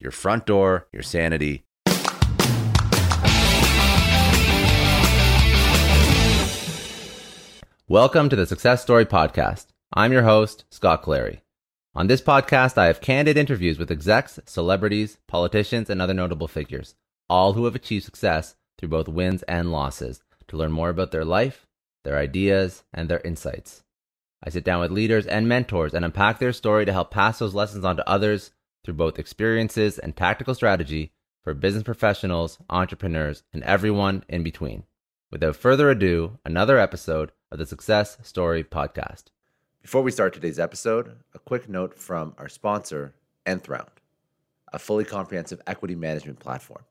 your front door, your sanity. Welcome to the Success Story Podcast. I'm your host, Scott Clary. On this podcast, I have candid interviews with execs, celebrities, politicians, and other notable figures, all who have achieved success through both wins and losses, to learn more about their life, their ideas, and their insights. I sit down with leaders and mentors and unpack their story to help pass those lessons on to others through both experiences and tactical strategy for business professionals, entrepreneurs, and everyone in between. Without further ado, another episode of the Success Story Podcast. Before we start today's episode, a quick note from our sponsor, Nth Round, a fully comprehensive equity management platform.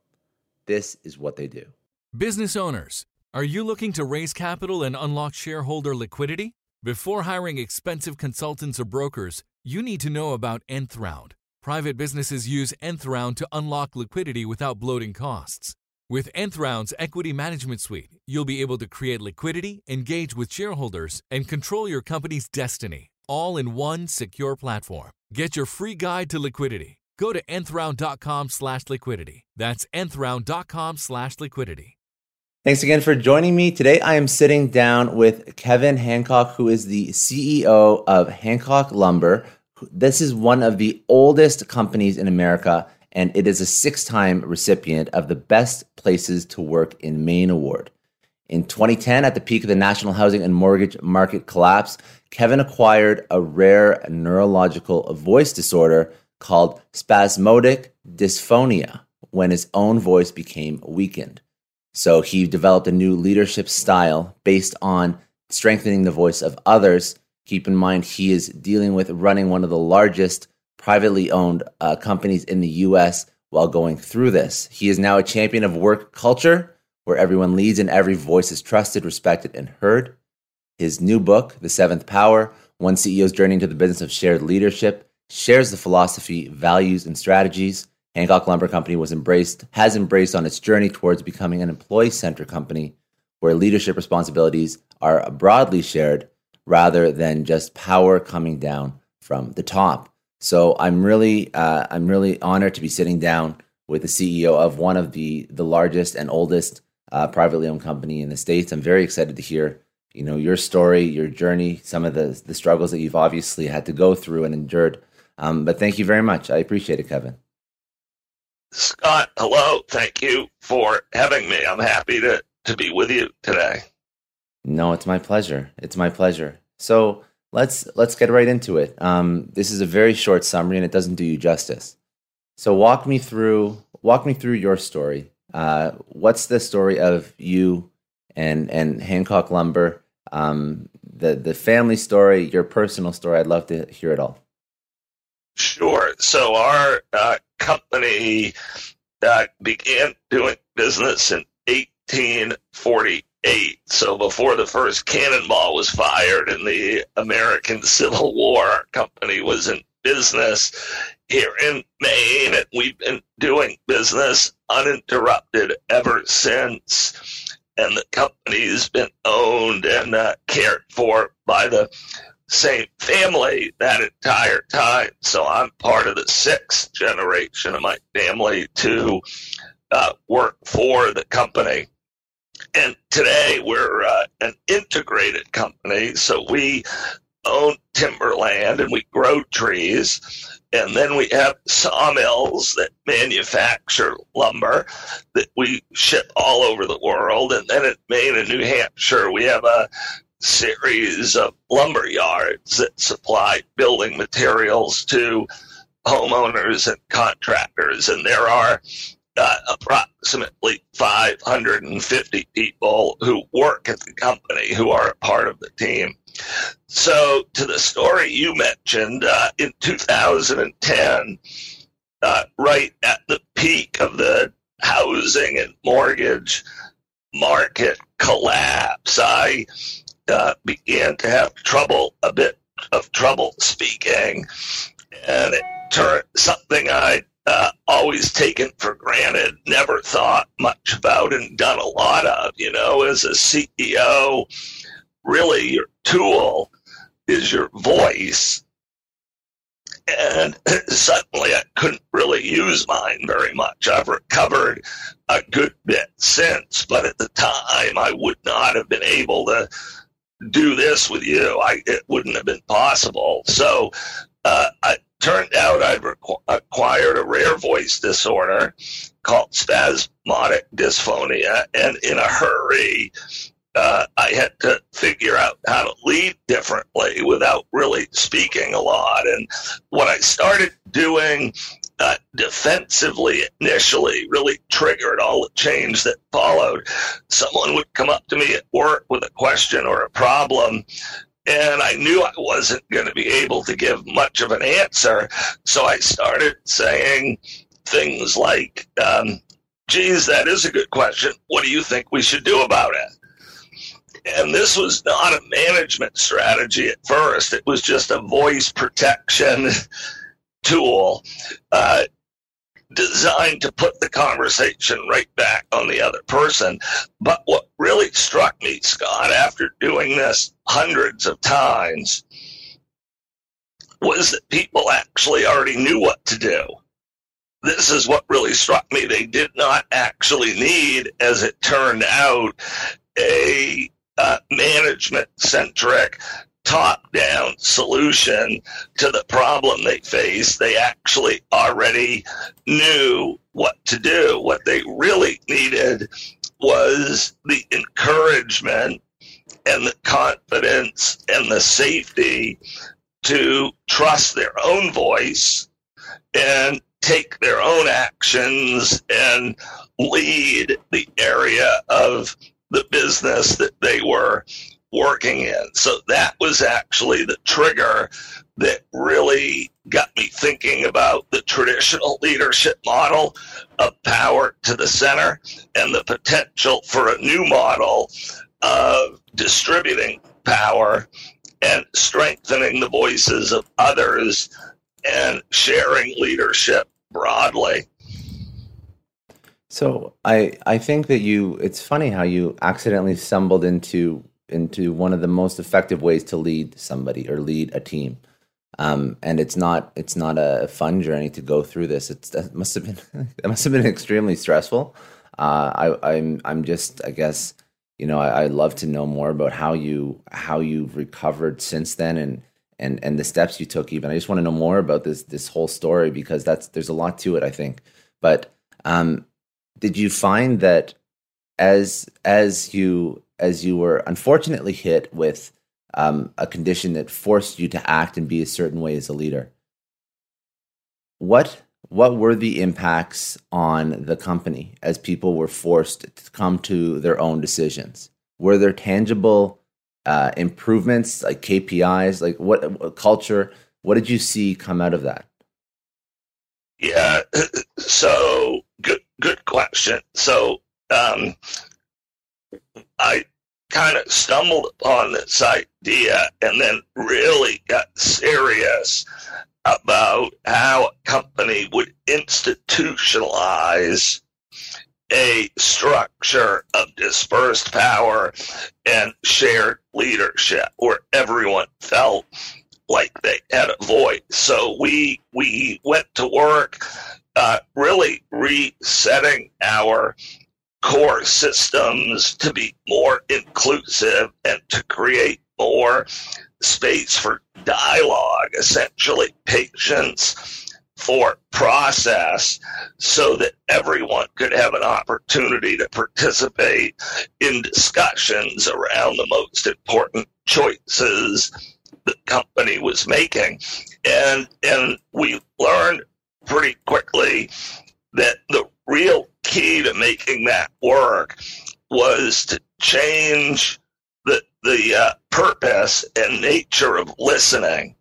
This is what they do. Business owners, are you looking to raise capital and unlock shareholder liquidity? Before hiring expensive consultants or brokers, you need to know about Nth Round. Private businesses use Nth Round to unlock liquidity without bloating costs. With Nth Round's Equity Management Suite, you'll be able to create liquidity, engage with shareholders, and control your company's destiny, all in one secure platform. Get your free guide to liquidity. Go to nthround.com slash liquidity. That's nthround.com slash liquidity. Thanks again for joining me. Today I am sitting down with Kevin Hancock, who is the CEO of Hancock Lumber, this is one of the oldest companies in America, and it is a six time recipient of the Best Places to Work in Maine award. In 2010, at the peak of the national housing and mortgage market collapse, Kevin acquired a rare neurological voice disorder called spasmodic dysphonia when his own voice became weakened. So he developed a new leadership style based on strengthening the voice of others Keep in mind, he is dealing with running one of the largest privately owned uh, companies in the US while going through this. He is now a champion of work culture where everyone leads and every voice is trusted, respected, and heard. His new book, The Seventh Power One CEO's Journey into the Business of Shared Leadership, shares the philosophy, values, and strategies Hancock Lumber Company was embraced, has embraced on its journey towards becoming an employee centered company where leadership responsibilities are broadly shared rather than just power coming down from the top. So I'm really uh, I'm really honored to be sitting down with the CEO of one of the the largest and oldest uh, privately owned company in the states. I'm very excited to hear you know your story, your journey, some of the the struggles that you've obviously had to go through and endured. Um, but thank you very much. I appreciate it, Kevin. Scott, hello. Thank you for having me. I'm happy to to be with you today. No, it's my pleasure. It's my pleasure. So let's let's get right into it. Um, this is a very short summary, and it doesn't do you justice. So walk me through walk me through your story. Uh, what's the story of you and and Hancock Lumber? Um, the the family story, your personal story. I'd love to hear it all. Sure. So our uh, company uh, began doing business in 1840 eight. So before the first cannonball was fired in the American Civil War, our company was in business here in Maine, and we've been doing business uninterrupted ever since. And the company's been owned and uh, cared for by the same family that entire time. So I'm part of the sixth generation of my family to uh, work for the company. And today we're uh, an integrated company. So we own timberland and we grow trees. And then we have sawmills that manufacture lumber that we ship all over the world. And then in Maine and New Hampshire, we have a series of lumber yards that supply building materials to homeowners and contractors, and there are uh, approximately 550 people who work at the company who are part of the team. So, to the story you mentioned, uh, in 2010, uh, right at the peak of the housing and mortgage market collapse, I uh, began to have trouble, a bit of trouble speaking. And it turned something I uh, always taken for granted, never thought much about, and done a lot of. You know, as a CEO, really your tool is your voice. And suddenly I couldn't really use mine very much. I've recovered a good bit since, but at the time I would not have been able to do this with you. I, it wouldn't have been possible. So uh, I, turned out I'd requ- acquired a rare voice disorder called spasmodic dysphonia, and in a hurry, uh, I had to figure out how to lead differently without really speaking a lot. And what I started doing uh, defensively initially really triggered all the change that followed. Someone would come up to me at work with a question or a problem, and I knew I wasn't going to be able to give much of an answer. So I started saying things like, um, geez, that is a good question. What do you think we should do about it? And this was not a management strategy at first, it was just a voice protection tool. Uh, designed to put the conversation right back on the other person. But what really struck me, Scott, after doing this hundreds of times, was that people actually already knew what to do. This is what really struck me. They did not actually need, as it turned out, a uh, management centric top down solution to the problem they faced. They actually already knew what to do. What they really needed was the encouragement and the confidence and the safety to trust their own voice and take their own actions and lead the area of the business that they were working in. So that was actually the trigger that really got me thinking about the traditional leadership model of power to the center and the potential for a new model of distributing power and strengthening the voices of others and sharing leadership broadly. So I I think that you it's funny how you accidentally stumbled into into one of the most effective ways to lead somebody or lead a team. Um, and it's not it's not a fun journey to go through this. It's that must have been it must have been extremely stressful. Uh, I, I'm I'm just I guess you know I, I love to know more about how you how you've recovered since then and and and the steps you took. Even I just want to know more about this this whole story because that's there's a lot to it. I think. But um, did you find that as as you as you were unfortunately hit with um, a condition that forced you to act and be a certain way as a leader. What what were the impacts on the company as people were forced to come to their own decisions? Were there tangible uh, improvements like KPIs? Like what, culture? What did you see come out of that? Yeah, so good good question. So um, I kind of stumbled upon this idea and then really got serious about how a company would institutionalize a structure of dispersed power and shared leadership where everyone felt like they had a voice. So we we went to work uh, really resetting our core systems to be more inclusive and to create more space for dialogue. Essentially, patience for process so that everyone could have an opportunity to participate in discussions around the most important choices the company was making. And, and we learned pretty quickly that the real key to making that work was to change the, the uh, purpose and nature of listening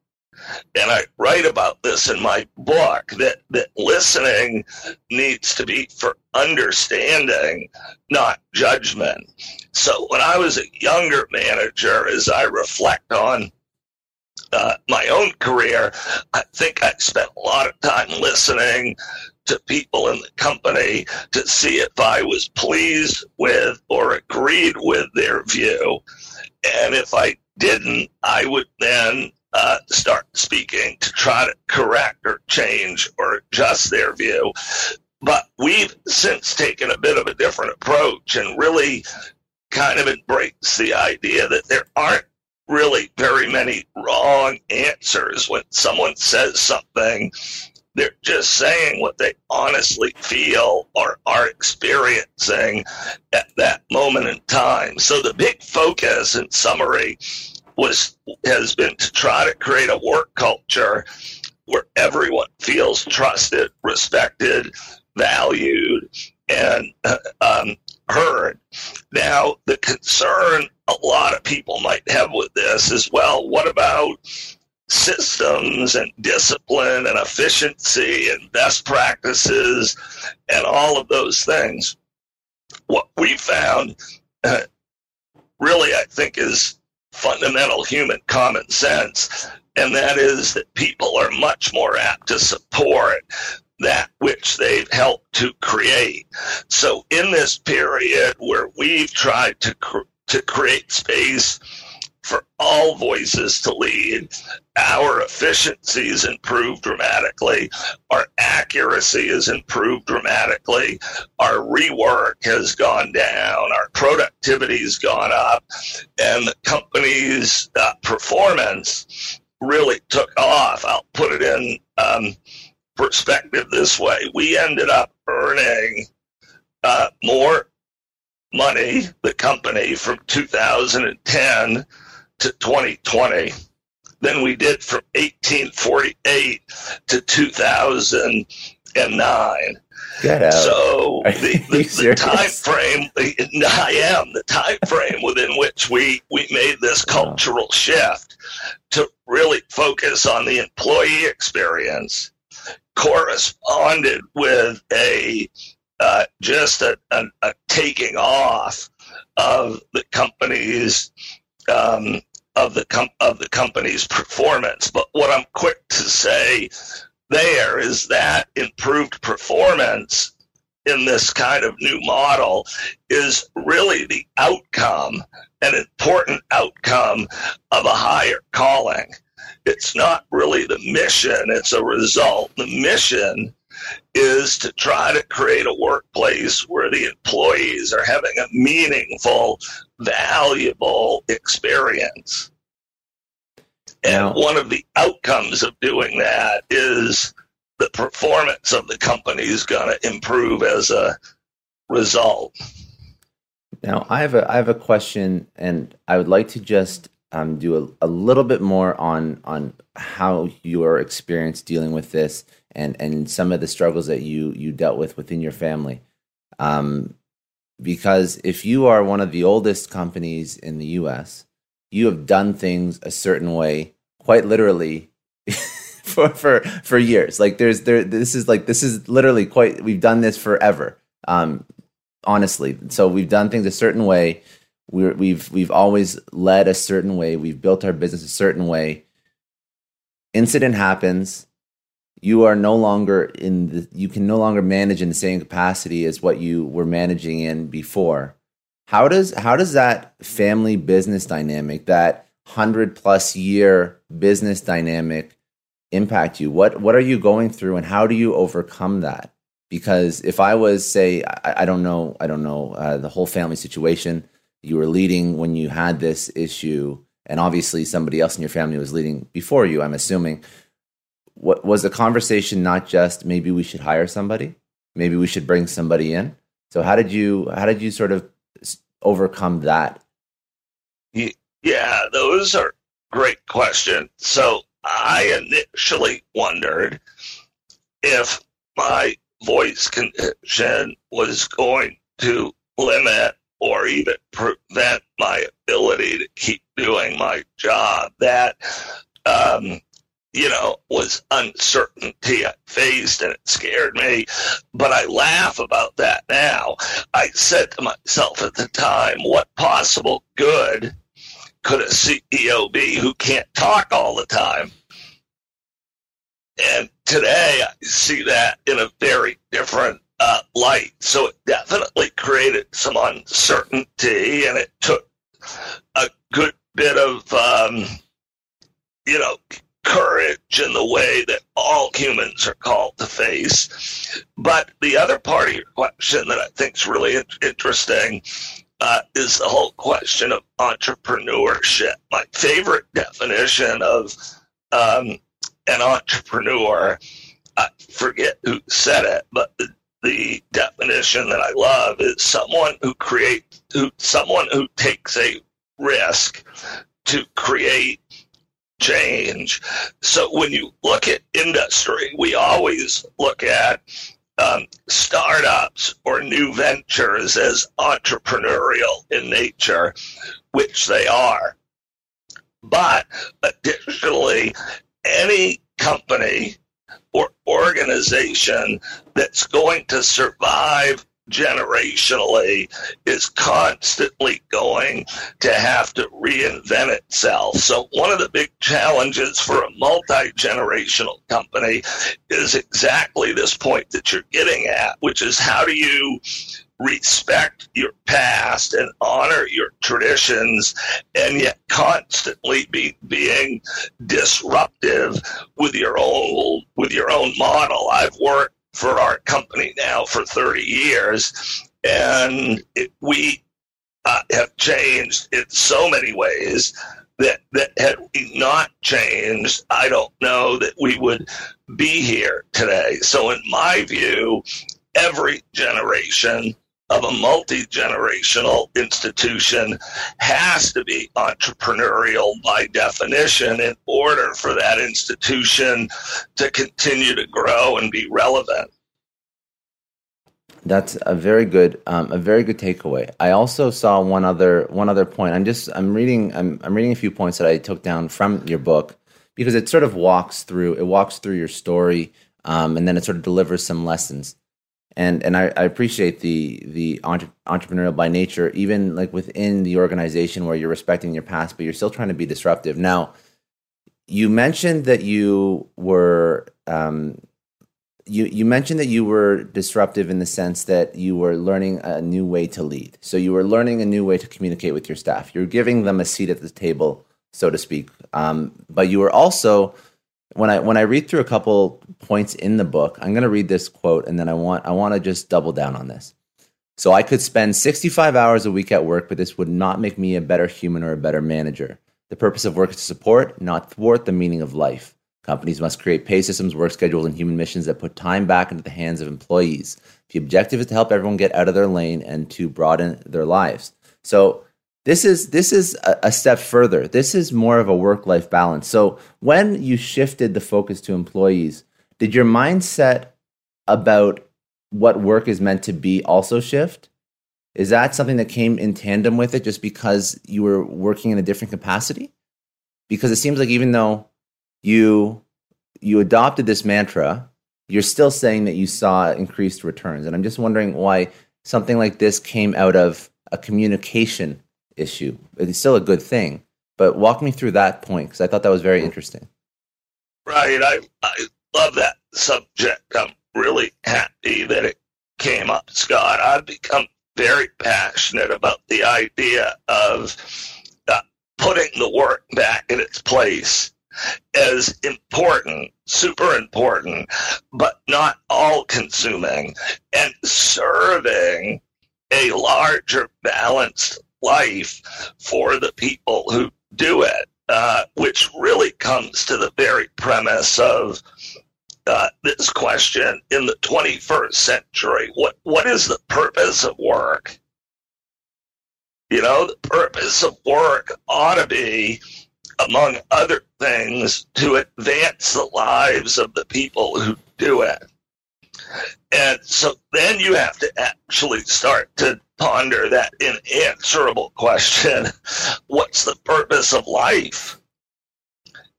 and I write about this in my book that, that listening needs to be for understanding, not judgment. So when I was a younger manager, as I reflect on uh, my own career, I think I spent a lot of time listening to people in the company to see if I was pleased with or agreed with their view. And if I didn't, I would then uh, start speaking to try to correct or change or adjust their view. But we've since taken a bit of a different approach and really kind of embraced the idea that there aren't really very many wrong answers when someone says something. They're just saying what they honestly feel or are experiencing at that moment in time. So the big focus in summary was has been to try to create a work culture where everyone feels trusted, respected, valued, and uh, um, heard. Now, the concern a lot of people might have with this is well, what about systems and discipline and efficiency and best practices and all of those things? What we found uh, really, I think, is fundamental human common sense, and that is that people are much more apt to support that which they've helped to create. So, in this period where we've tried to cr- to create space for all voices to lead. Our efficiencies improved dramatically. Our accuracy is improved dramatically. Our rework has gone down. Our productivity has gone up. And the company's uh, performance really took off. I'll put it in um, perspective this way. We ended up earning uh, more money, the company, from 2010 to 2020 than we did from 1848 to 2009. Get out. So the, the, the time frame, I am the time frame within which we, we made this cultural shift to really focus on the employee experience corresponded with a uh, just a, a, a, taking off of the company's um, of the com- of the company's performance. But what I'm quick to say there is that improved performance in this kind of new model is really the outcome, an important outcome of a higher calling. It's not really the mission, it's a result. The mission is to try to create a workplace where the employees are having a meaningful, valuable experience. And one of the outcomes of doing that is the performance of the company is going to improve as a result. Now, I have a I have a question, and I would like to just um, do a, a little bit more on on how your experience dealing with this and and some of the struggles that you you dealt with within your family. Um, because if you are one of the oldest companies in the U.S., you have done things a certain way, quite literally, for for for years. Like there's there this is like this is literally quite. We've done this forever. Um, honestly, so we've done things a certain way. We're, we've we've always led a certain way. We've built our business a certain way. Incident happens you are no longer in the you can no longer manage in the same capacity as what you were managing in before. How does how does that family business dynamic that 100 plus year business dynamic impact you? What what are you going through and how do you overcome that? Because if i was say i, I don't know i don't know uh, the whole family situation you were leading when you had this issue and obviously somebody else in your family was leading before you i'm assuming what was the conversation not just maybe we should hire somebody, maybe we should bring somebody in. So how did you how did you sort of overcome that? Yeah, those are great questions. So I initially wondered if my voice condition was going to limit or even prevent my ability to keep doing my job. That, um, you know, was uncertainty I faced and it scared me. But I laugh about that now. I said to myself at the time, what possible good could a CEO be who can't talk all the time? And today I see that in a very different uh, light. So it definitely created some uncertainty and it took a good bit of, um, you know, courage in the way that all humans are called to face. But the other part of your question that I think is really in- interesting uh, is the whole question of entrepreneurship. My favorite definition of um, an entrepreneur, I forget who said it, but the, the definition that I love is someone who creates, who, someone who takes a risk to create change. So when you look at industry, we always look at um, startups or new ventures as entrepreneurial in nature, which they are. But additionally, any company or organization that's going to survive generationally is constantly going to have to reinvent itself. So, one of the big challenges for a multi generational company is exactly this point that you're getting at, which is how do you respect your past and honor your traditions and yet constantly be being disruptive with your own with your own model i've worked for our company now for 30 years and it, we uh, have changed in so many ways that that had we not changed, I don't know that we would be here today. So, in my view, every generation of a multi generational institution has to be entrepreneurial by definition in order for that institution to continue to grow and be relevant. That's a very good, um, a very good takeaway. I also saw one other, one other point. I'm just, I'm reading, I'm, I'm reading a few points that I took down from your book because it sort of walks through, it walks through your story, um, and then it sort of delivers some lessons and and I, I appreciate the the entre- entrepreneurial by nature, even like within the organization where you're respecting your past, but you're still trying to be disruptive. Now, you mentioned that you were um, you you mentioned that you were disruptive in the sense that you were learning a new way to lead. So you were learning a new way to communicate with your staff. You're giving them a seat at the table, so to speak. Um, but you were also when I when I read through a couple points in the book, I'm going to read this quote and then I want I want to just double down on this. So I could spend 65 hours a week at work, but this would not make me a better human or a better manager. The purpose of work is to support, not thwart the meaning of life. Companies must create pay systems, work schedules, and human missions that put time back into the hands of employees. The objective is to help everyone get out of their lane and to broaden their lives. So this is this is a, a step further. This is more of a work life balance. So when you shifted the focus to employees, did your mindset about what work is meant to be also shift? Is that something that came in tandem with it just because you were working in a different capacity? Because it seems like even though you you adopted this mantra, you're still saying that you saw increased returns. And I'm just wondering why something like this came out of a communication issue. It's still a good thing, but walk me through that point because I thought that was very interesting. Right. I, I love that subject. I'm really happy that it came up, Scott. I've become very passionate about the idea of uh, putting the work back in its place as important, super important, but not all consuming, and serving a larger balanced life for the people who do it, uh, which really comes to the very premise of uh, this question in the 21st century. What what is the purpose of work? You know, the purpose of work ought to be, among other things, to advance the lives of the people who do it. And so then you have to actually start to ponder that unanswerable question what's the purpose of life?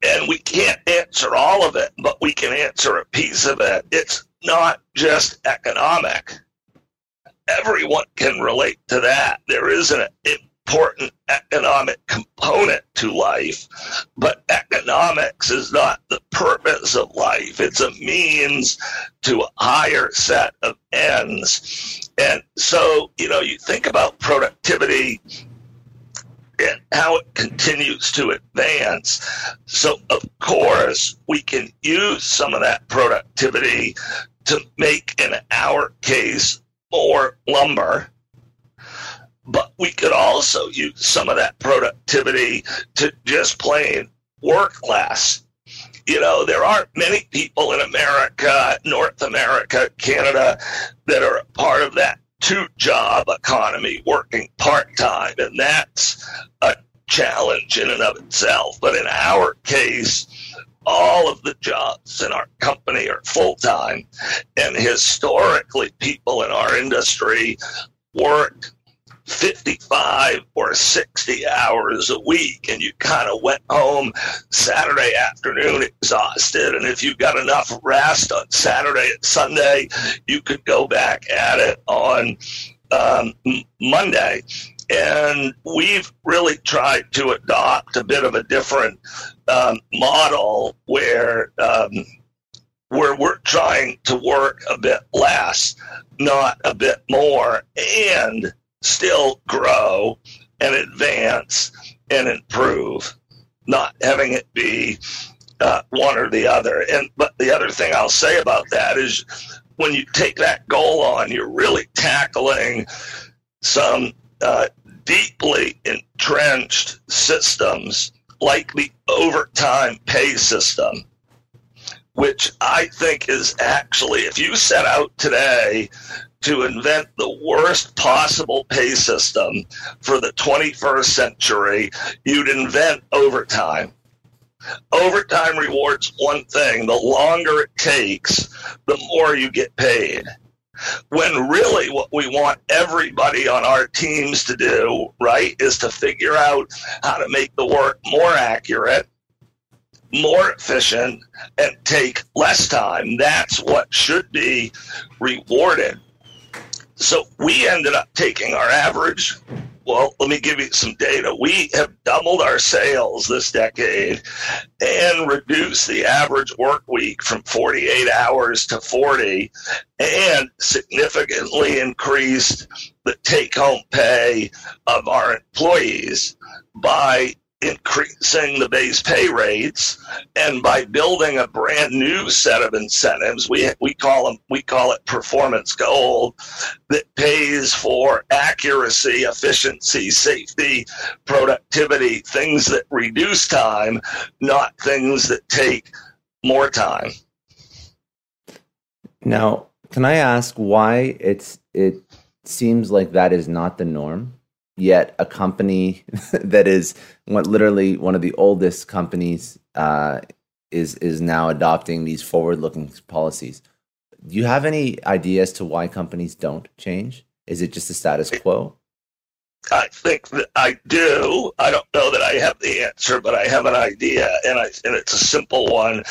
And we can't answer all of it, but we can answer a piece of it. It's not just economic. Everyone can relate to that. There is an important economic component to life, but economics is not the purpose of life. It's a means to a higher set of ends. And so, you know, you think about productivity and how it continues to advance. So, of course, we can use some of that productivity to make, in our case, more lumber. But we could also use some of that productivity to just plain work less. You know, there aren't many people in America, North America, Canada that are part of that two job economy working part time. And that's a challenge in and of itself. But in our case, all of the jobs in our company are full time. And historically, people in our industry work 55 or 60 hours a week and you kind of went home Saturday afternoon exhausted. And if you got enough rest on Saturday and Sunday, you could go back at it on um, Monday. And we've really tried to adopt a bit of a different um, model where um, where we're trying to work a bit less, not a bit more, and still grow and advance and improve, not having it be uh, one or the other. And but the other thing I'll say about that is when you take that goal on, you're really tackling some uh, deeply entrenched systems like the overtime pay system, which I think is actually, if you set out today to invent the worst possible pay system for the 21st century, you'd invent overtime. Overtime rewards one thing the longer it takes, the more you get paid. When really what we want everybody on our teams to do, right, is to figure out how to make the work more accurate, more efficient, and take less time. That's what should be rewarded so we ended up taking our average. Well, let me give you some data. We have doubled our sales this decade and reduced the average work week from 48 hours to 40 and significantly increased the take home pay of our employees by increasing the base pay rates and by building a brand new set of incentives we we call them we call it performance gold that pays for accuracy efficiency safety productivity things that reduce time not things that take more time. Now can i ask why it's it seems like that is not the norm yet a company that is what literally one of the oldest companies uh, is is now adopting these forward looking policies. Do you have any idea as to why companies don't change? Is it just the status quo? I think that I do. I don't know that I have the answer, but I have an idea, and I and it's a simple one.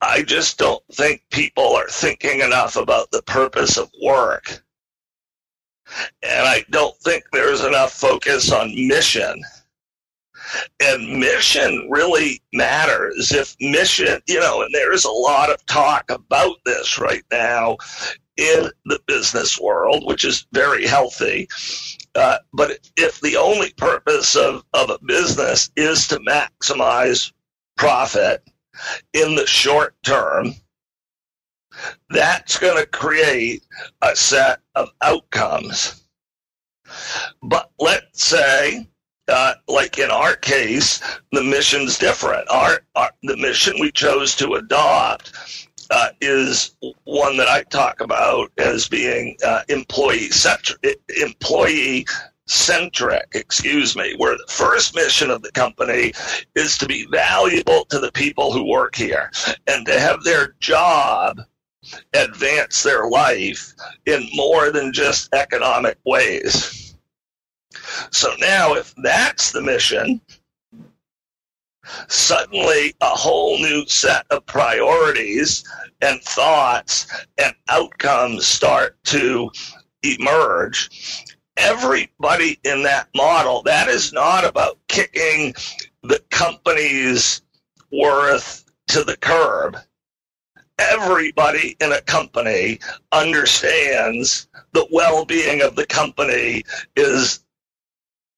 I just don't think people are thinking enough about the purpose of work and I don't think there's enough focus on mission. And mission really matters. If mission, you know, and there's a lot of talk about this right now in the business world, which is very healthy. Uh, but if the only purpose of, of a business is to maximize profit in the short term, that's going to create a set of outcomes. But let's say, uh, like in our case, the mission's different. Our, our the mission we chose to adopt uh, is one that I talk about as being uh, employee centric, employee centric, excuse me, where the first mission of the company is to be valuable to the people who work here and to have their job advance their life in more than just economic ways. So now, if that's the mission, suddenly a whole new set of priorities and thoughts and outcomes start to emerge. Everybody in that model, that is not about kicking the company's worth to the curb. Everybody in a company understands the well being of the company is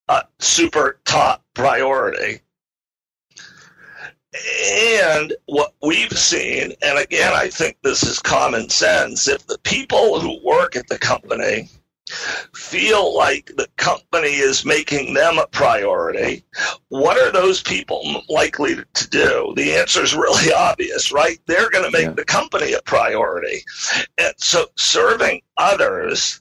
a super top priority. And what we've seen, and again, I think this is common sense, if the people who work at the company feel like the company is making them a priority, what are those people likely to do? The answer is really obvious, right? They're going to make yeah. the company a priority. And so serving others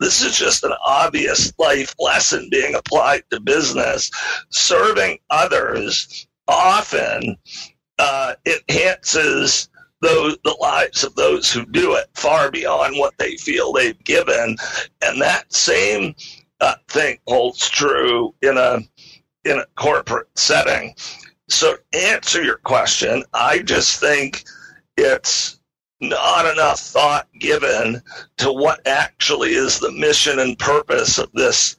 this is just an obvious life lesson being applied to business. Serving others often uh, enhances those the lives of those who do it far beyond what they feel they've given, and that same uh, thing holds true in a in a corporate setting. So, answer your question, I just think it's not enough thought given to what actually is the mission and purpose of this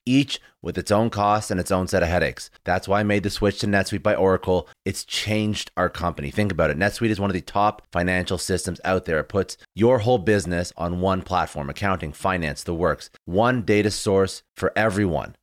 each with its own costs and its own set of headaches. That's why I made the switch to NetSuite by Oracle. It's changed our company. Think about it. NetSuite is one of the top financial systems out there. It puts your whole business on one platform accounting, finance, the works, one data source for everyone.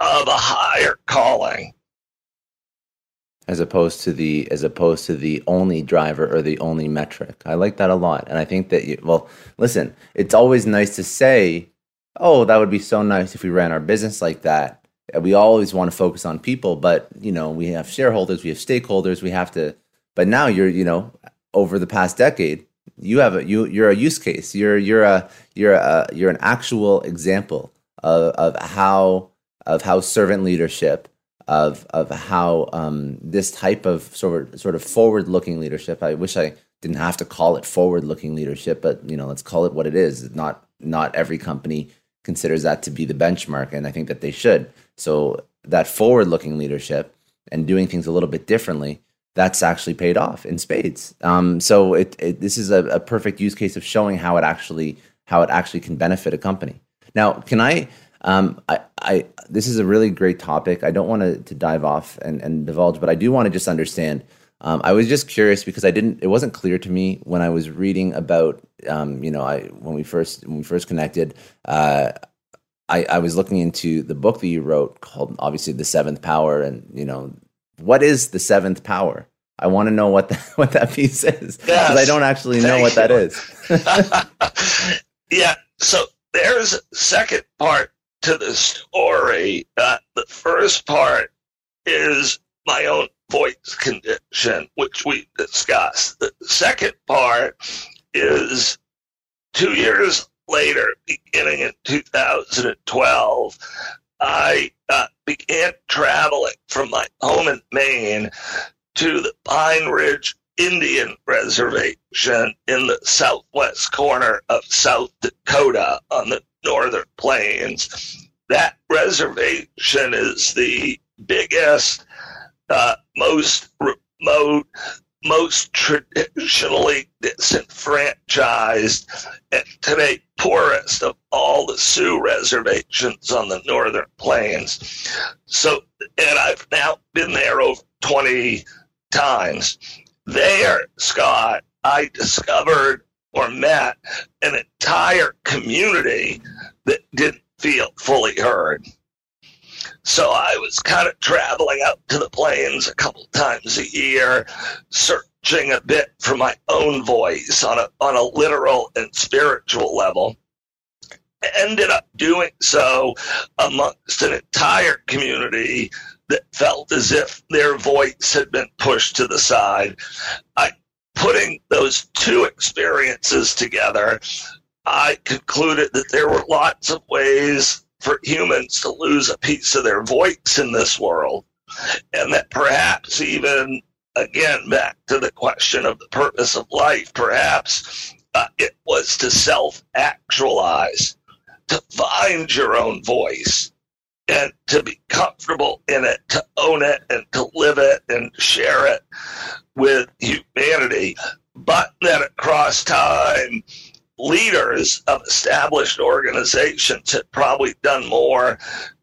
of a higher calling as opposed to the as opposed to the only driver or the only metric. I like that a lot, and I think that you, well, listen, it's always nice to say, "Oh, that would be so nice if we ran our business like that." We always want to focus on people, but you know, we have shareholders, we have stakeholders, we have to. But now you're, you know, over the past decade, you have a you you're a use case. You're you're a you're a you're an actual example of of how of how servant leadership of of how um, this type of sort of sort of forward looking leadership. I wish I didn't have to call it forward looking leadership, but you know, let's call it what it is. Not not every company considers that to be the benchmark, and I think that they should. So that forward looking leadership and doing things a little bit differently that's actually paid off in spades. Um, so it, it, this is a, a perfect use case of showing how it actually how it actually can benefit a company. Now, can I um, I, I, this is a really great topic. I don't want to, to dive off and, and divulge, but I do want to just understand. Um, I was just curious because I didn't. It wasn't clear to me when I was reading about. Um, you know, I when we first when we first connected. Uh, I, I was looking into the book that you wrote called obviously the seventh power and you know what is the seventh power I want to know what the, what that piece is because Yes. I don't actually know Thank what that you. is. yeah. So there's a second part to the story. The first part is my own voice condition, which we discussed. The second part is two years later, beginning in 2012, I uh, began traveling from my home in Maine to the Pine Ridge Indian Reservation in the southwest corner of South Dakota on the northern plains. That reservation is the biggest, uh, most remote, most traditionally disenfranchised, and today poorest of all the Sioux reservations on the northern plains. So, and I've now been there over 20 times. There, Scott, I discovered or met an entire community that didn't feel fully heard. So I was kind of traveling out to the plains a couple times a year, searching a bit for my own voice on a on a literal and spiritual level. Ended up doing so amongst an entire community that felt as if their voice had been pushed to the side. I putting those two experiences together, I concluded that there were lots of ways for humans to lose a piece of their voice in this world, and that perhaps even again back to the question of the purpose of life, perhaps uh, it was to self-actualize, to find your own voice and to be comfortable in it, to own it and to live it and share it with humanity. But that across time, leaders of established organizations had probably done more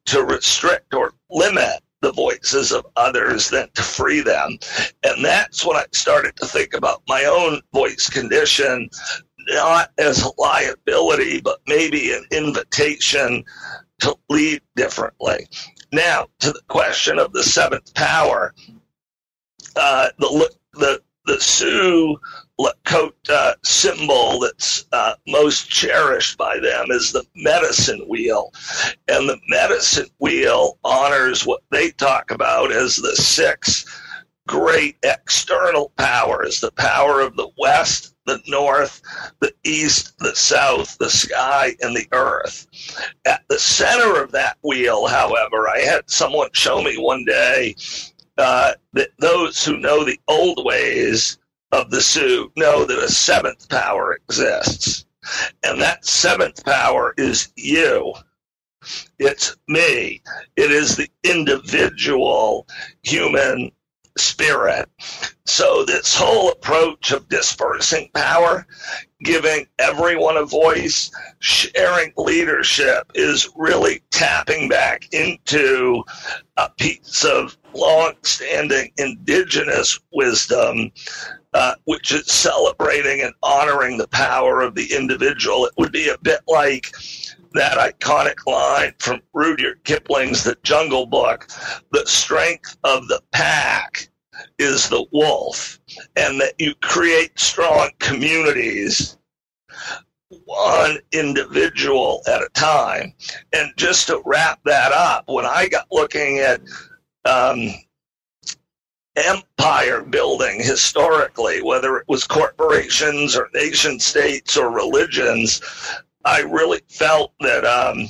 to restrict or limit the voices of others than to free them. And that's when I started to think about my own voice condition, not as a liability, but maybe an invitation to lead differently. Now, to the question of the seventh power, uh, the the the Sioux Lakota symbol that's uh, most cherished by them is the medicine wheel, and the medicine wheel honors what they talk about as the six great external powers: the power of the West, the North, the East, the South, the sky, and the Earth. At the center of that wheel, however, I had someone show me one day uh, that those who know the old ways of the Sioux know that a seventh power exists. And that seventh power is you. It's me. It is the individual human spirit. So, this whole approach of dispersing power, giving everyone a voice, sharing leadership is really tapping back into a piece of long standing indigenous wisdom. Uh, which is celebrating and honoring the power of the individual. It would be a bit like that iconic line from Rudyard Kipling's The Jungle Book the strength of the pack is the wolf, and that you create strong communities one individual at a time. And just to wrap that up, when I got looking at um, empire building historically, whether it was corporations or nation states or religions, I really felt that um,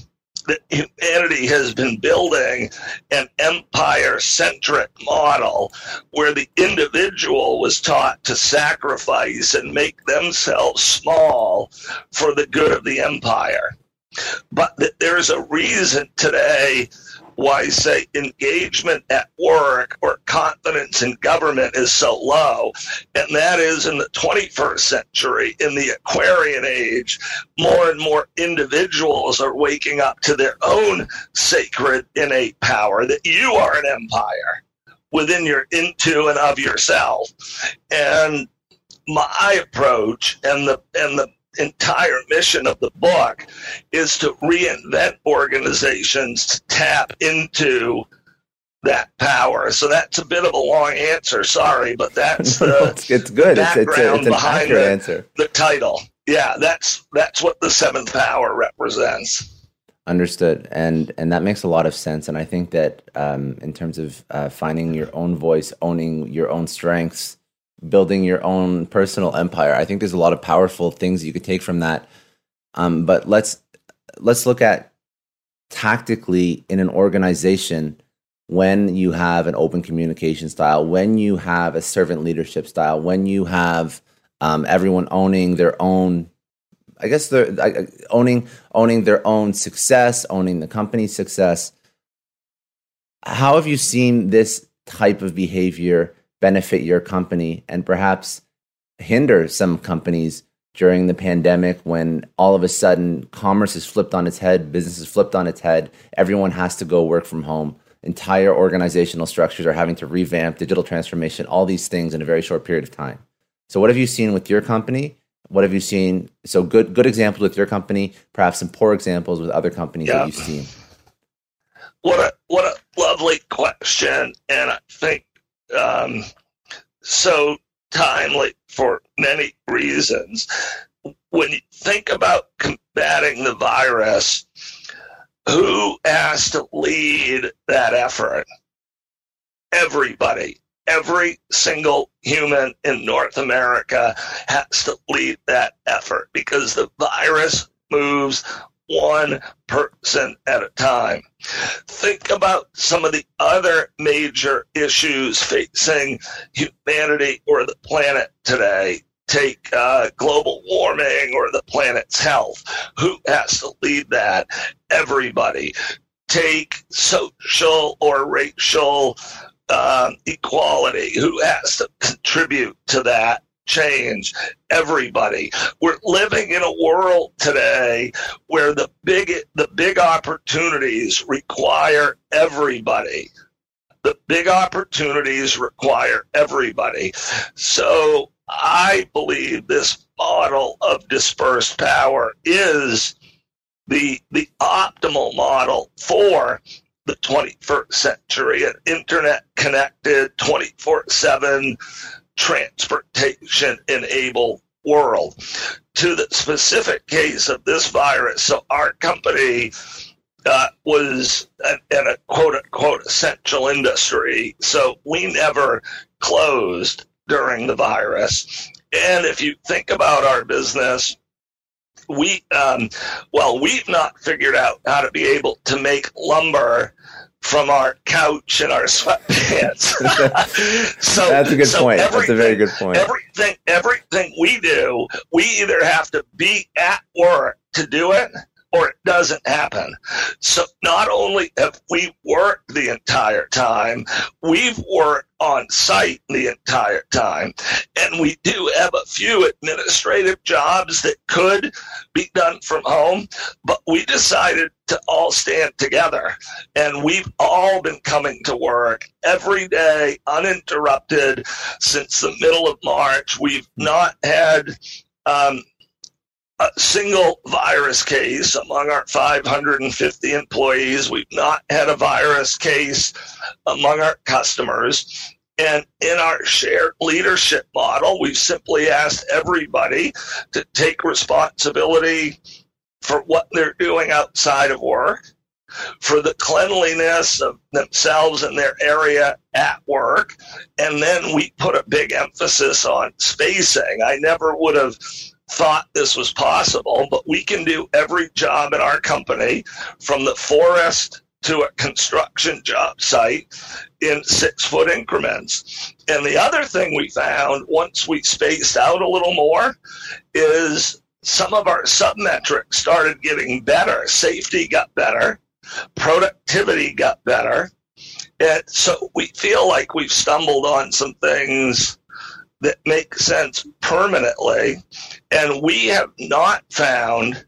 that humanity has been building an empire centric model where the individual was taught to sacrifice and make themselves small for the good of the empire. But that there's a reason today why, say, engagement at work or confidence in government is so low. And that is in the 21st century, in the Aquarian age, more and more individuals are waking up to their own sacred innate power that you are an empire within your into and of yourself. And my approach and the and the entire mission of the book is to reinvent organizations to tap into that power. So that's a bit of a long answer. Sorry, but that's the it's, it's good. It's, it's, a, it's an accurate the, answer. The title, yeah, that's that's what the seventh power represents. Understood, and and that makes a lot of sense. And I think that um, in terms of uh, finding your own voice, owning your own strengths, building your own personal empire, I think there's a lot of powerful things you could take from that. Um, but let's let's look at tactically in an organization when you have an open communication style, when you have a servant leadership style, when you have um, everyone owning their own, I guess they're uh, owning owning their own success, owning the company's success. How have you seen this type of behavior benefit your company and perhaps hinder some companies during the pandemic when all of a sudden commerce is flipped on its head, business is flipped on its head, everyone has to go work from home entire organizational structures are having to revamp digital transformation, all these things in a very short period of time. So, what have you seen with your company? What have you seen? So, good good examples with your company, perhaps some poor examples with other companies yeah. that you've seen. What a what a lovely question, and I think um, so timely for many reasons. When you think about combating the virus, who has to lead that effort? Everybody. Every single human in North America has to lead that effort because the virus moves one person at a time. Think about some of the other major issues facing humanity or the planet today take uh, global warming or the planet's health. Who has to lead that? Everybody. Take social or racial uh, equality. Who has to contribute to that? Change everybody. We're living in a world today where the big the big opportunities require everybody. The big opportunities require everybody. So I believe this model of dispersed power is the the optimal model for the 21st century, an internet connected 24 7 transportation enabled world. To the specific case of this virus, so our company uh, was in a quote unquote essential industry, so we never closed during the virus. And if you think about our business, we, um, well, we've not figured out how to be able to make lumber from our couch and our sweatpants. so that's a good so point. That's a very good point. Everything, everything we do, we either have to be at work to do it, or it doesn't happen. So not only have we worked the entire time, we've worked on site the entire time. And we do have a few administrative jobs that could be done from home, but we decided to all stand together. And we've all been coming to work every day uninterrupted since the middle of March. We've not had um, single virus case among our 550 employees. We've not had a virus case among our customers. And in our shared leadership model, we've simply asked everybody to take responsibility for what they're doing outside of work, for the cleanliness of themselves and their area at work. And then we put a big emphasis on spacing. I never would have thought this was possible, but we can do every job in our company from the forest to a construction job site in six foot increments. And the other thing we found once we spaced out a little more is some of our submetrics started getting better. Safety got better, productivity got better. And so we feel like we've stumbled on some things that make sense permanently. And we have not found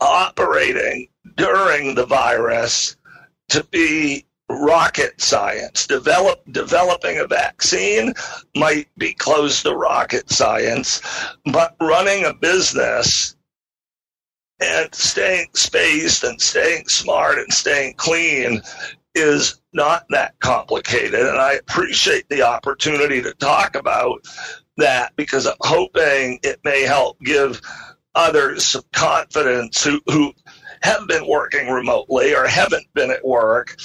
operating during the virus to be rocket science. Develop, developing a vaccine might be close to rocket science, but running a business and staying spaced and staying smart and staying clean is not that complicated. And I appreciate the opportunity to talk about that because I'm hoping it may help give others some confidence who, who have been working remotely or haven't been at work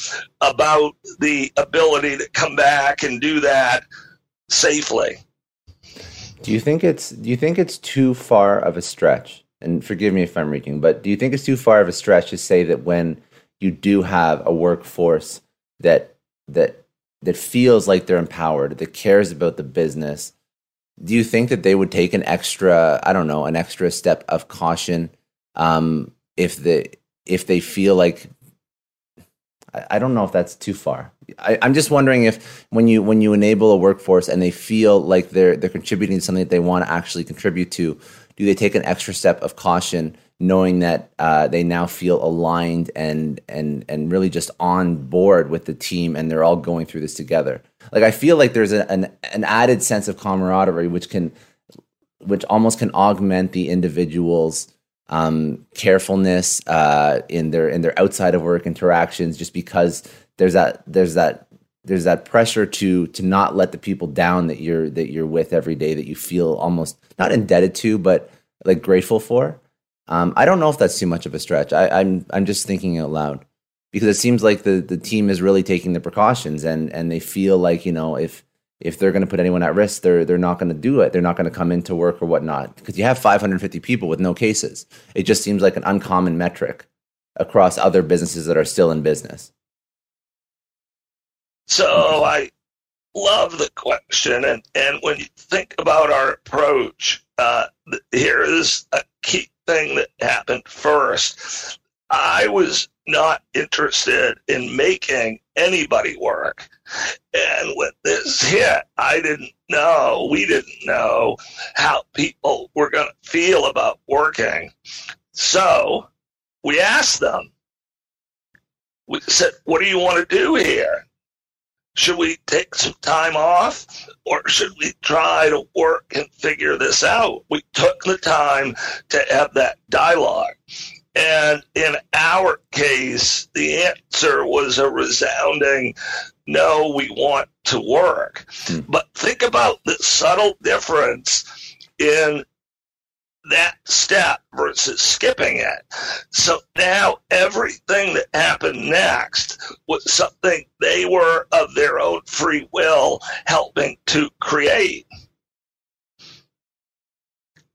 about the ability to come back and do that safely. Do you think it's do you think it's too far of a stretch? And forgive me if I'm reaching, but do you think it's too far of a stretch to say that when you do have a workforce that that that feels like they're empowered, that cares about the business, do you think that they would take an extra, I don't know, an extra step of caution um, if the if they feel like I, I don't know if that's too far. I, am just wondering if when you when you enable a workforce and they feel like they're they're contributing to something that they want to actually contribute to, do they take an extra step of caution, knowing that uh, they now feel aligned and and and really just on board with the team, and they're all going through this together? Like I feel like there's a, an an added sense of camaraderie, which can which almost can augment the individual's um, carefulness uh, in their in their outside of work interactions, just because there's that there's that there's that pressure to to not let the people down that you're that you're with every day that you feel almost not indebted to, but like grateful for. Um, I don't know if that's too much of a stretch. I, I'm I'm just thinking out loud because it seems like the the team is really taking the precautions and and they feel like you know if if they're going to put anyone at risk, they're they're not going to do it. They're not going to come into work or whatnot because you have 550 people with no cases. It just seems like an uncommon metric across other businesses that are still in business. So I love the question, and and when you think about our approach, uh, here is a key thing that happened first. I was not interested in making anybody work. And when this hit, I didn't know, we didn't know how people were going to feel about working. So we asked them, we said, What do you want to do here? Should we take some time off or should we try to work and figure this out? We took the time to have that dialogue. And in our case, the answer was a resounding no, we want to work. Hmm. But think about the subtle difference in that step versus skipping it. So now everything that happened next was something they were of their own free will helping to create.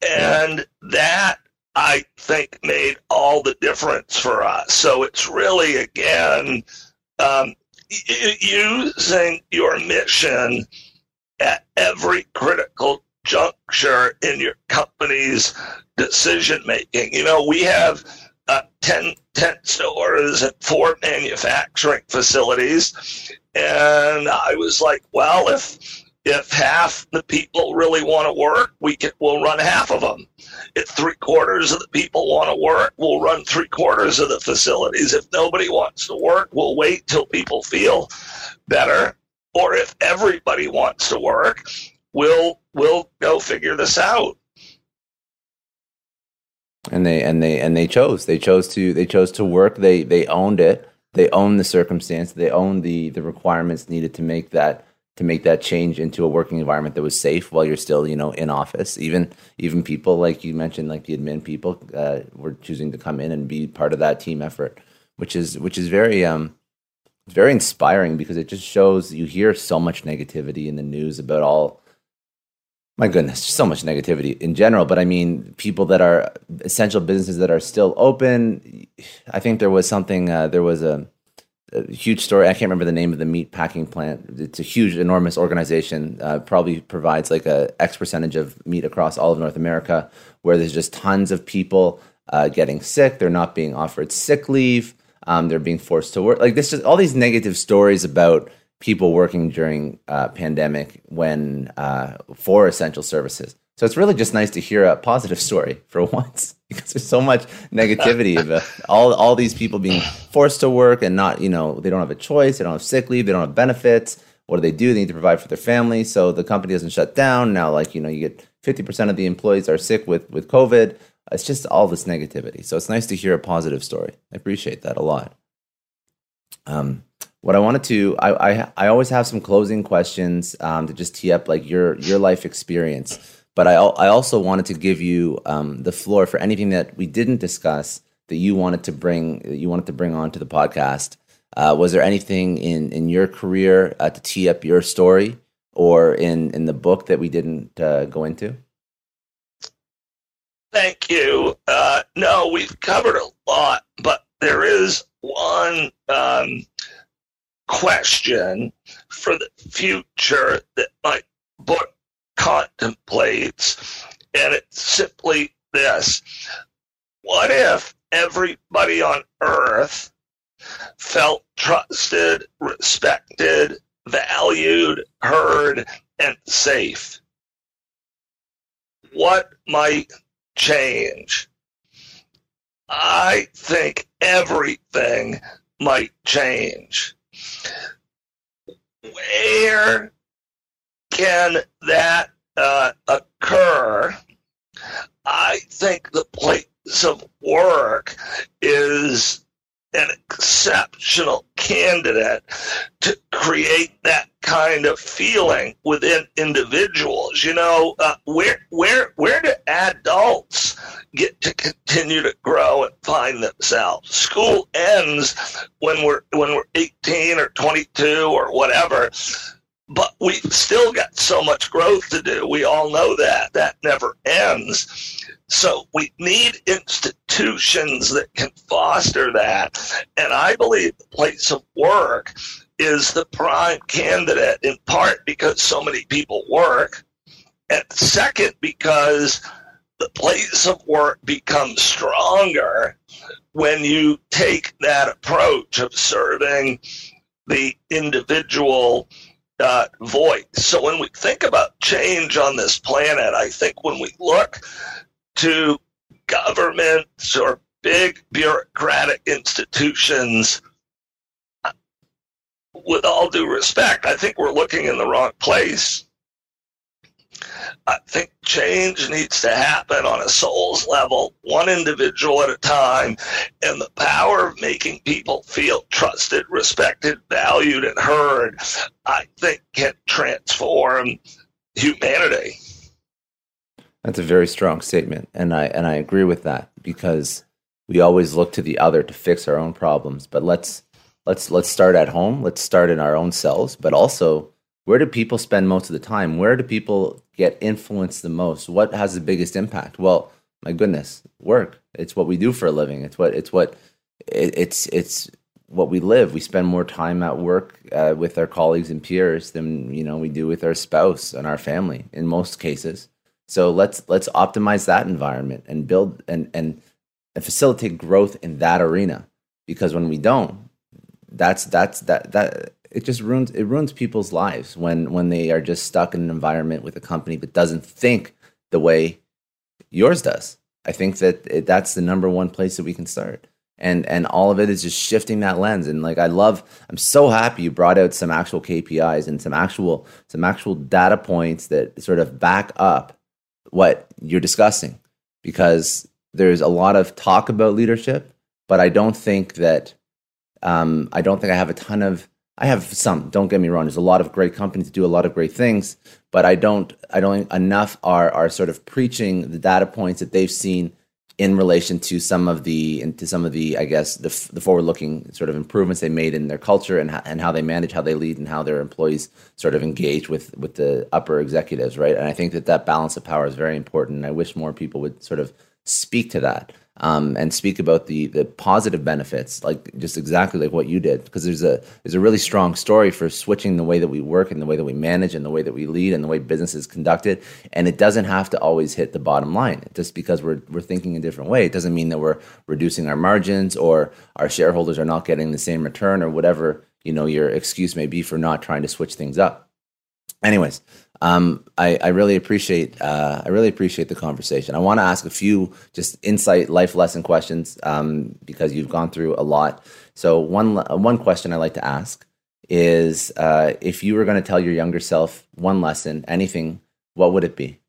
And that I think made all the difference for us. So it's really, again, um, using your mission at every critical juncture in your company's decision making. You know, we have uh, 10, 10 stores and four manufacturing facilities. And I was like, well, if if half the people really want to work, we can we'll run half of them. If three quarters of the people want to work, we'll run three quarters of the facilities. If nobody wants to work, we'll wait till people feel better. Or if everybody wants to work, we'll we'll go figure this out. And they and they and they chose. They chose to they chose to work. They they owned it. They owned the circumstance. They owned the the requirements needed to make that to make that change into a working environment that was safe while you're still you know in office even even people like you mentioned like the admin people uh, were choosing to come in and be part of that team effort which is which is very um very inspiring because it just shows you hear so much negativity in the news about all my goodness so much negativity in general but i mean people that are essential businesses that are still open i think there was something uh, there was a a huge story. I can't remember the name of the meat packing plant. It's a huge, enormous organization. Uh, probably provides like a X percentage of meat across all of North America, where there's just tons of people uh, getting sick. They're not being offered sick leave. Um, they're being forced to work. Like this, just all these negative stories about people working during uh, pandemic when uh, for essential services. So it's really just nice to hear a positive story for once because there's so much negativity about all all these people being forced to work and not, you know, they don't have a choice, they don't have sick leave, they don't have benefits. What do they do? They need to provide for their family. So the company doesn't shut down. Now, like, you know, you get 50% of the employees are sick with, with COVID. It's just all this negativity. So it's nice to hear a positive story. I appreciate that a lot. Um, what I wanted to, I, I, I always have some closing questions um, to just tee up like your your life experience. But I, I also wanted to give you um, the floor for anything that we didn't discuss that you wanted to bring you wanted to bring on to the podcast. Uh, was there anything in in your career uh, to tee up your story, or in in the book that we didn't uh, go into? Thank you. Uh, no, we've covered a lot, but there is one um, question for the future that my book contemplates, and it's simply this What if everybody on earth felt trusted, respected, valued, heard, and safe? What might change? I think everything might change. Where can that uh, occur? I think the place of work is an exceptional candidate to create that kind of feeling within individuals. You know, uh, where where where do adults get to continue to grow and find themselves? School ends when we're when we're 18 or 22 or whatever. But we've still got so much growth to do. We all know that. That never ends. So we need institutions that can foster that. And I believe the place of work is the prime candidate in part because so many people work, and second, because the place of work becomes stronger when you take that approach of serving the individual uh, voice. So when we think about change on this planet, I think when we look to governments or big bureaucratic institutions, with all due respect, I think we're looking in the wrong place. I think change needs to happen on a soul's level, one individual at a time, and the power of making people feel trusted, respected, valued, and heard, I think can transform humanity. That's a very strong statement, and I and I agree with that because we always look to the other to fix our own problems. But let's let's let's start at home. Let's start in our own selves, but also where do people spend most of the time? Where do people get influenced the most? What has the biggest impact? Well, my goodness, work. It's what we do for a living. It's what it's what it, it's it's what we live. We spend more time at work uh, with our colleagues and peers than you know we do with our spouse and our family in most cases. So let's let's optimize that environment and build and and, and facilitate growth in that arena. Because when we don't, that's that's that that it just ruins it ruins people's lives when when they are just stuck in an environment with a company that doesn't think the way yours does. I think that it, that's the number one place that we can start. And and all of it is just shifting that lens. And like I love, I'm so happy you brought out some actual KPIs and some actual some actual data points that sort of back up what you're discussing because there's a lot of talk about leadership, but I don't think that um, I don't think I have a ton of. I have some. Don't get me wrong. There's a lot of great companies that do a lot of great things, but I don't. I don't enough are are sort of preaching the data points that they've seen in relation to some of the into some of the I guess the, the forward looking sort of improvements they made in their culture and and how they manage how they lead and how their employees sort of engage with with the upper executives right? And I think that that balance of power is very important. And I wish more people would sort of speak to that um, and speak about the the positive benefits, like just exactly like what you did, because there's a there's a really strong story for switching the way that we work and the way that we manage and the way that we lead and the way business is conducted, and it doesn't have to always hit the bottom line. Just because we're we're thinking a different way, it doesn't mean that we're reducing our margins or our shareholders are not getting the same return or whatever you know your excuse may be for not trying to switch things up. Anyways, um, I, I, really appreciate uh, I really appreciate the conversation. I want to ask a few just insight life lesson questions um, because you've gone through a lot. So one one question I like to ask is uh, if you were going to tell your younger self one lesson, anything, what would it be?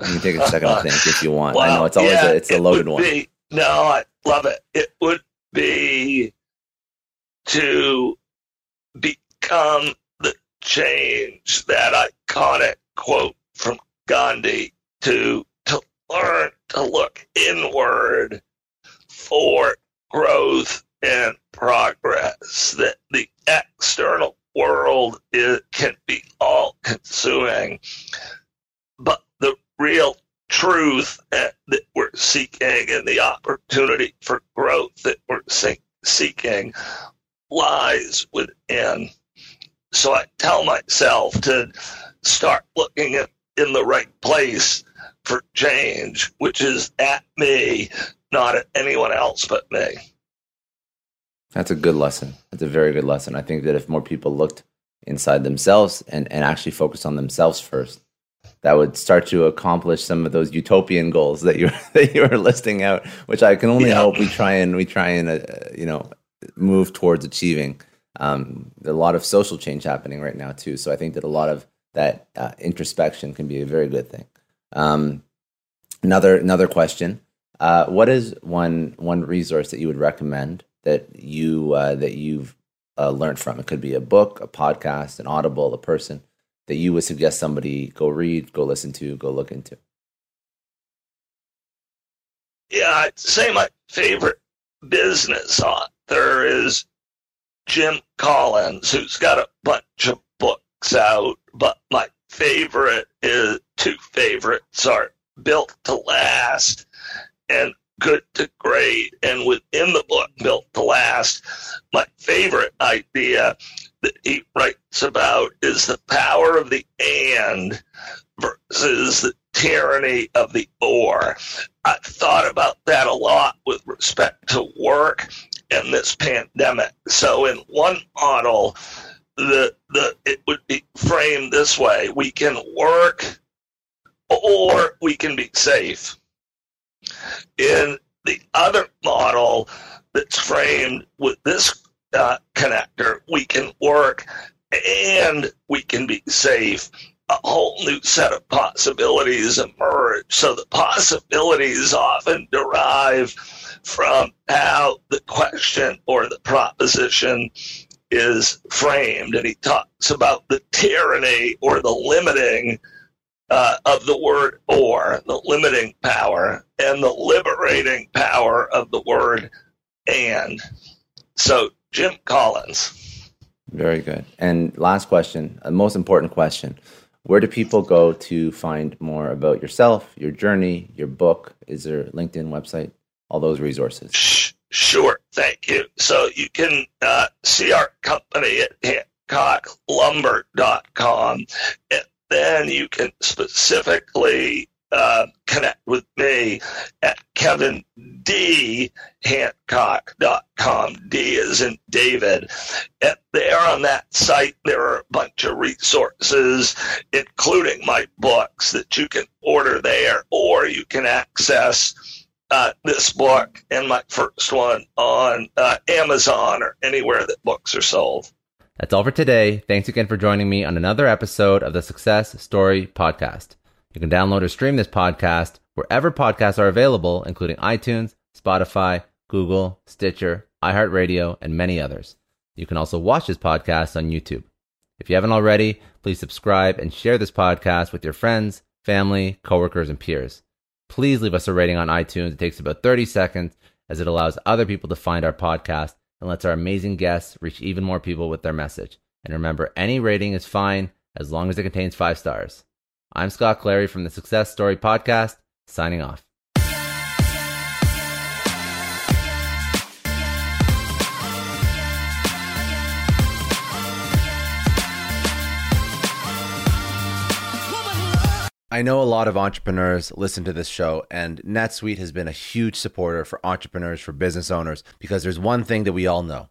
You can take a second to think if you want. Well, I know it's always yeah, a, it's a loaded one. Be, no, I love it. It would be to become change, that iconic quote from Gandhi, to, to learn to look inward for growth and progress, that the external world is, can be all consuming. But the real truth that we're seeking and the opportunity for growth that we're seeking lies within. So I tell myself to start looking at, in the right place for change, which is at me, not at anyone else but me. That's a good lesson. That's a very good lesson. I think that if more people looked inside themselves and, and actually focused on themselves first, that would start to accomplish some of those utopian goals that you that you were listing out, which I can only yeah. hope we try and we try and uh, you know move towards achieving. Um, a lot of social change happening right now too, so I think that a lot of that uh, introspection can be a very good thing. Um, another another question: uh, What is one one resource that you would recommend that you uh, that you've uh, learned from? It could be a book, a podcast, an audible, a person that you would suggest somebody go read, go listen to, go look into? Yeah, I'd say my favorite business author is Jim Collins, who's got a bunch of books out. But my favorite is two favorites are Built to Last and Good to Great. And within the book, Built to Last, my favorite idea that he writes about is the power of the and versus the tyranny of the or. I've thought about that a lot with respect to work and this pandemic. So in one model, the the it would be framed this way: we can work or we can be safe. In the other model that's framed with this uh, connector, we can work and we can be safe. A whole new set of possibilities emerge. So the possibilities often derive from how the question or the proposition is framed. And he talks about the tyranny or the limiting uh, of the word or, the limiting power, and the liberating power of the word and. So Jim Collins. Very good. And last question, most important question. Where do people go to find more about yourself, your journey, your book? Is there LinkedIn website? All those resources. Sure. Thank you. So you can uh, see our company at hancocklumber.com. And then you can specifically uh, connect with me at kevindhancock.com. D is in David. And there on that site, there are a bunch of resources, including my books that you can order there, or you can access uh, this book and my first one on uh, Amazon or anywhere that books are sold. That's all for today. Thanks again for joining me on another episode of the Success Story Podcast. You can download or stream this podcast wherever podcasts are available, including iTunes, Spotify, Google, Stitcher, iHeartRadio, and many others. You can also watch this podcast on YouTube. If you haven't already, please subscribe and share this podcast with your friends, family, coworkers, and peers. Please leave us a rating on iTunes. It takes about 30 seconds as it allows other people to find our podcast and lets our amazing guests reach even more people with their message. And remember, any rating is fine as long as it contains five stars. I'm Scott Clary from the Success Story Podcast, signing off. I know a lot of entrepreneurs listen to this show, and NetSuite has been a huge supporter for entrepreneurs, for business owners, because there's one thing that we all know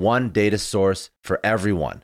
one data source for everyone.